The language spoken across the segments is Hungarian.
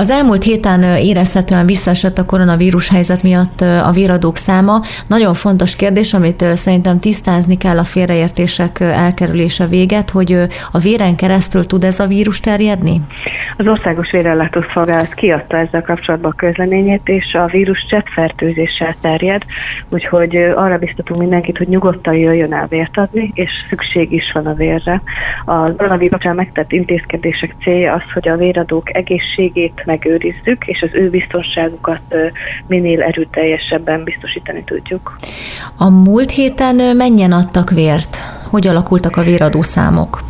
Az elmúlt héten érezhetően visszaesett a koronavírus helyzet miatt a véradók száma. Nagyon fontos kérdés, amit szerintem tisztázni kell a félreértések elkerülése véget, hogy a véren keresztül tud ez a vírus terjedni? Az Országos Vérellátó Szolgálat kiadta ezzel kapcsolatban a közleményét, és a vírus csettfertőzéssel terjed, úgyhogy arra biztatunk mindenkit, hogy nyugodtan jöjjön el vért adni, és szükség is van a vérre. A koronavírus megtett intézkedések célja az, hogy a véradók egészségét megőrizzük, és az ő biztonságukat minél erőteljesebben biztosítani tudjuk. A múlt héten mennyien adtak vért? Hogy alakultak a véradó számok?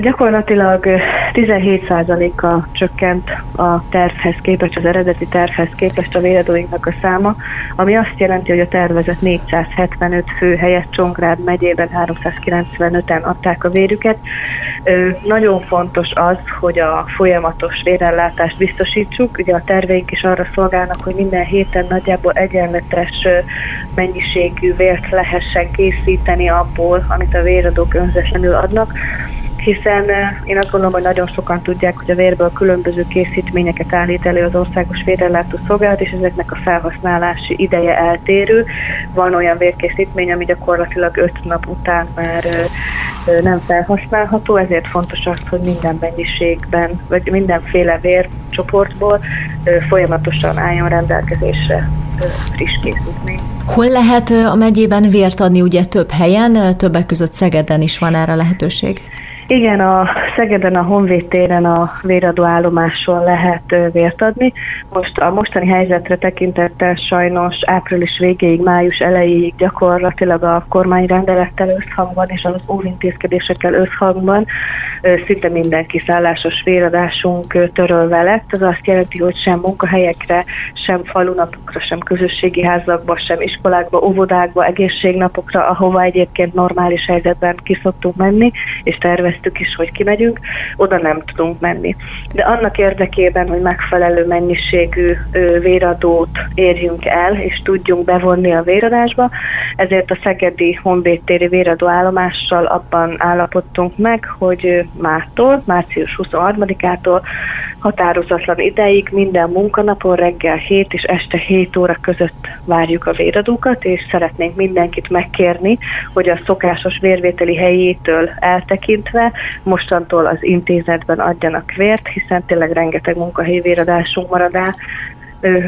Gyakorlatilag 17%-kal csökkent a tervhez képest, az eredeti tervhez képest a véradóinknak a száma, ami azt jelenti, hogy a tervezett 475 fő helyett Csongrád megyében 395-en adták a vérüket. Nagyon fontos az, hogy a folyamatos vérellátást biztosítsuk. Ugye a terveink is arra szolgálnak, hogy minden héten nagyjából egyenletes mennyiségű vért lehessen készíteni abból, amit a véradók önzetlenül adnak hiszen eh, én azt gondolom, hogy nagyon sokan tudják, hogy a vérből különböző készítményeket állít elő az Országos Vérellátó Szolgálat, és ezeknek a felhasználási ideje eltérő. Van olyan vérkészítmény, ami gyakorlatilag öt nap után már eh, eh, nem felhasználható, ezért fontos az, hogy minden mennyiségben, vagy mindenféle vércsoportból folyamatosan álljon rendelkezésre friss készítmény. Hol lehet a megyében vért adni? Ugye több helyen, többek között Szegeden is van erre lehetőség. Igen, a Szegeden, a Honvéd téren a véradó állomáson lehet vért adni. Most a mostani helyzetre tekintettel sajnos április végéig, május elejéig gyakorlatilag a kormányrendelettel összhangban és az óvintézkedésekkel összhangban szinte minden kiszállásos véradásunk törölve lett. Ez azt jelenti, hogy sem munkahelyekre, sem falunapokra, sem közösségi házakba, sem iskolákba, óvodákba, egészségnapokra, ahova egyébként normális helyzetben kiszoktunk menni, és tervezni terveztük is, hogy kimegyünk, oda nem tudunk menni. De annak érdekében, hogy megfelelő mennyiségű véradót érjünk el, és tudjunk bevonni a véradásba, ezért a Szegedi Honvédtéri véradó állomással abban állapodtunk meg, hogy mától, március 23-ától határozatlan ideig minden munkanapon reggel 7 és este 7 óra között várjuk a véradókat, és szeretnénk mindenkit megkérni, hogy a szokásos vérvételi helyétől eltekintve mostantól az intézetben adjanak vért, hiszen tényleg rengeteg munkahelyi véradásunk marad el,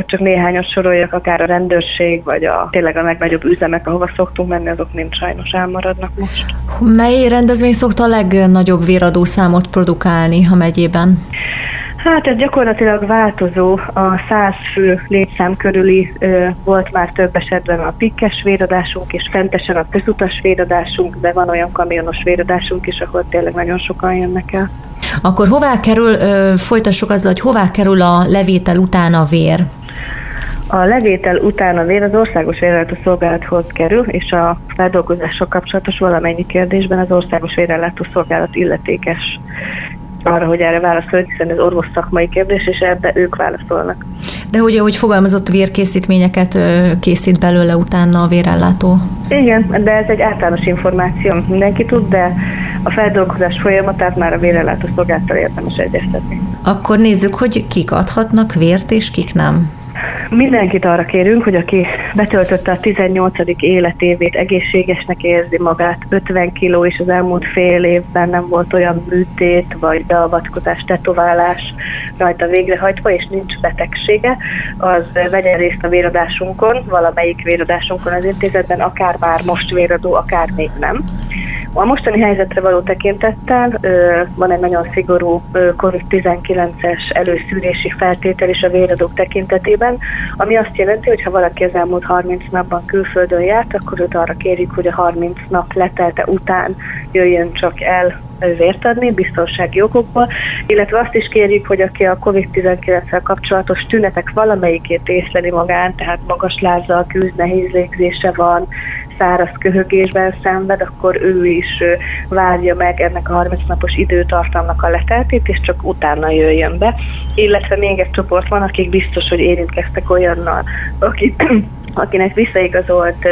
csak néhányat soroljak, akár a rendőrség, vagy a tényleg a legnagyobb üzemek, ahova szoktunk menni, azok mind sajnos elmaradnak most. Mely rendezvény szokta a legnagyobb véradó számot produkálni a megyében? Hát ez gyakorlatilag változó. A 100 fő létszám körüli ö, volt már több esetben a pikkes véradásunk, és fentesen a közutas véradásunk, de van olyan kamionos véradásunk is, ahol tényleg nagyon sokan jönnek el. Akkor hová kerül, ö, folytassuk azzal, hogy hová kerül a levétel után a vér? A levétel után a vér az Országos Vérellátó Szolgálathoz kerül, és a feldolgozással kapcsolatos valamennyi kérdésben az Országos Vérellátó Szolgálat illetékes arra, hogy erre válaszolni, hiszen ez orvos szakmai kérdés, és ebbe ők válaszolnak. De ugye, hogy fogalmazott vérkészítményeket készít belőle utána a vérellátó? Igen, de ez egy általános információ, mindenki tud, de a feldolgozás folyamatát már a vérellátó szolgáltal érdemes egyeztetni. Akkor nézzük, hogy kik adhatnak vért és kik nem. Mindenkit arra kérünk, hogy aki betöltötte a 18. életévét, egészségesnek érzi magát, 50 kiló és az elmúlt fél évben nem volt olyan műtét, vagy beavatkozás, tetoválás rajta végrehajtva, és nincs betegsége, az vegyen részt a véradásunkon, valamelyik véradásunkon az intézetben, akár már most véradó, akár még nem. A mostani helyzetre való tekintettel van egy nagyon szigorú COVID-19-es előszűrési feltétel is a véradók tekintetében, ami azt jelenti, hogy ha valaki az elmúlt 30 napban külföldön járt, akkor őt arra kérjük, hogy a 30 nap letelte után jöjjön csak el vért adni biztonsági okokból, illetve azt is kérjük, hogy aki a COVID-19-vel kapcsolatos tünetek valamelyikét észleli magán, tehát magas lázzal küzd, nehéz légzése van, száraz köhögésben szenved, akkor ő is várja meg ennek a 30 napos időtartamnak a leteltét, és csak utána jöjjön be. Illetve még egy csoport van, akik biztos, hogy érintkeztek olyannal, akik akinek visszaigazolt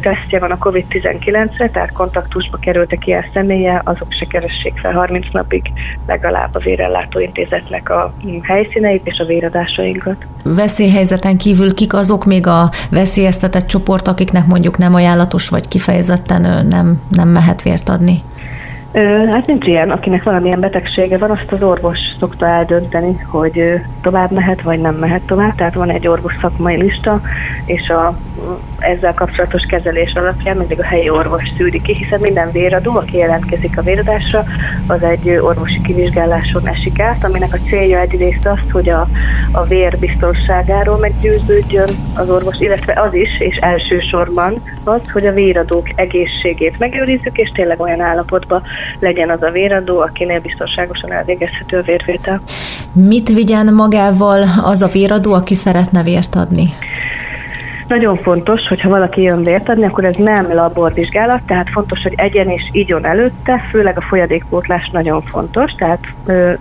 tesztje van a COVID-19-re, tehát kontaktusba kerültek ilyen személye, azok se keressék fel 30 napig legalább a vérellátóintézetnek a helyszíneit és a véradásainkat. Veszélyhelyzeten kívül kik azok még a veszélyeztetett csoport, akiknek mondjuk nem ajánlatos, vagy kifejezetten nem, nem mehet vért adni? Hát nincs ilyen, akinek valamilyen betegsége van, azt az orvos szokta eldönteni, hogy tovább mehet, vagy nem mehet tovább. Tehát van egy orvos szakmai lista, és a ezzel kapcsolatos kezelés alapján mindig a helyi orvos szűri ki, hiszen minden véradó, aki jelentkezik a véradásra, az egy orvosi kivizsgáláson esik át, aminek a célja egyrészt az, hogy a, a vér biztonságáról meggyőződjön az orvos, illetve az is, és elsősorban az, hogy a véradók egészségét megőrizzük, és tényleg olyan állapotban legyen az a véradó, akinél biztonságosan elvégezhető a vérvétel. Mit vigyen magával az a véradó, aki szeretne vért adni? Nagyon fontos, hogyha valaki jön vért adni, akkor ez nem laborvizsgálat, tehát fontos, hogy egyen és igyon előtte, főleg a folyadékpótlás nagyon fontos, tehát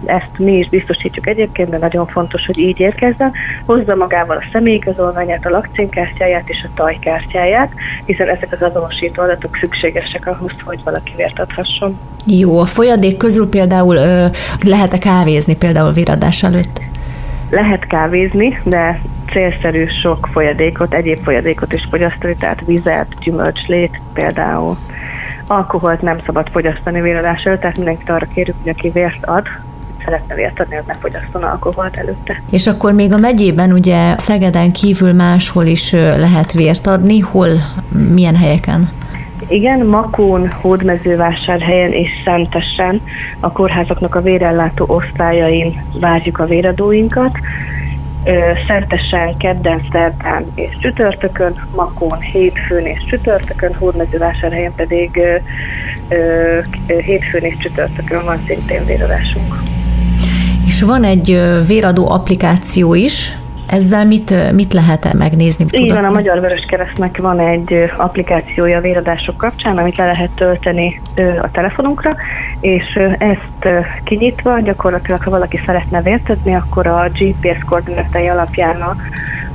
ezt mi is biztosítjuk egyébként, de nagyon fontos, hogy így érkezzen. Hozza magával a személyigazolványát, a lakcímkártyáját és a tajkártyáját, hiszen ezek az azonosító adatok szükségesek ahhoz, hogy valaki vért adhasson. Jó, a folyadék közül például lehet-e kávézni például viradás előtt? Lehet kávézni, de célszerű sok folyadékot, egyéb folyadékot is fogyasztani, tehát vizet, gyümölcslét például. Alkoholt nem szabad fogyasztani véradás előtt, tehát mindenkit arra kérjük, hogy aki vért ad, szeretne vért adni, az ne fogyasszon alkoholt előtte. És akkor még a megyében ugye Szegeden kívül máshol is lehet vért adni, hol, milyen helyeken? Igen, Makón, Hódmezővásárhelyen és Szentesen a kórházaknak a vérellátó osztályain várjuk a véradóinkat. Szentesen, kedden, szerdán és csütörtökön, Makón hétfőn és csütörtökön, Hódmezővásárhelyen pedig hétfőn és csütörtökön van szintén véradásunk. És van egy véradó applikáció is, ezzel mit, mit lehet megnézni? Így van, a Magyar Vörös Keresztnek van egy applikációja a véradások kapcsán, amit le lehet tölteni a telefonunkra, és ezt kinyitva gyakorlatilag, ha valaki szeretne vértetni, akkor a GPS koordinátai alapján a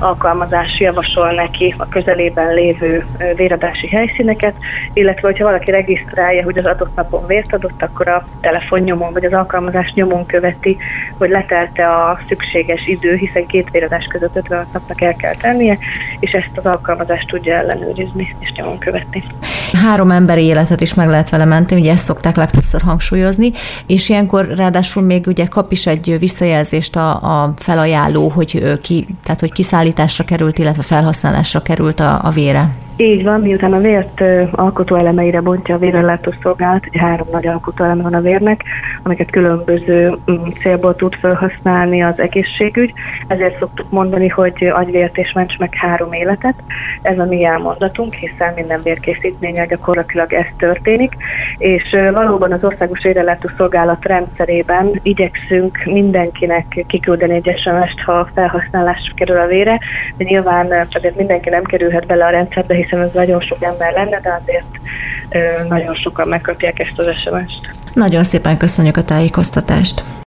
alkalmazás javasol neki a közelében lévő véradási helyszíneket, illetve hogyha valaki regisztrálja, hogy az adott napon vért adott, akkor a telefonnyomon vagy az alkalmazás nyomon követi, hogy letelte a szükséges idő, hiszen két véradás között 56 napnak el kell tennie, és ezt az alkalmazást tudja ellenőrizni és nyomon követni. Három emberi életet is meg lehet vele menteni, ugye ezt szokták legtöbbször hangsúlyozni, és ilyenkor ráadásul még ugye kap is egy visszajelzést a, a felajánló, hogy ki, tehát hogy kiszállításra került, illetve felhasználásra került a, a vére. Így van, miután a vért alkotóelemeire bontja a vérellátó szolgálat, ugye három nagy alkotóeleme van a vérnek, amiket különböző mm, célból tud felhasználni az egészségügy, ezért szoktuk mondani, hogy agyvért és ments meg három életet. Ez a mi elmondatunk, hiszen minden vérkészítménye gyakorlatilag ez történik, és valóban az Országos Vérellátó Szolgálat rendszerében igyekszünk mindenkinek kiküldeni egy SMS-t, ha felhasználásra kerül a vére, de nyilván azért mindenki nem kerülhet bele a rendszerbe, hiszen ez nagyon sok ember lenne, de azért nagyon sokan megkapják ezt az SMS-t. Nagyon szépen köszönjük a tájékoztatást.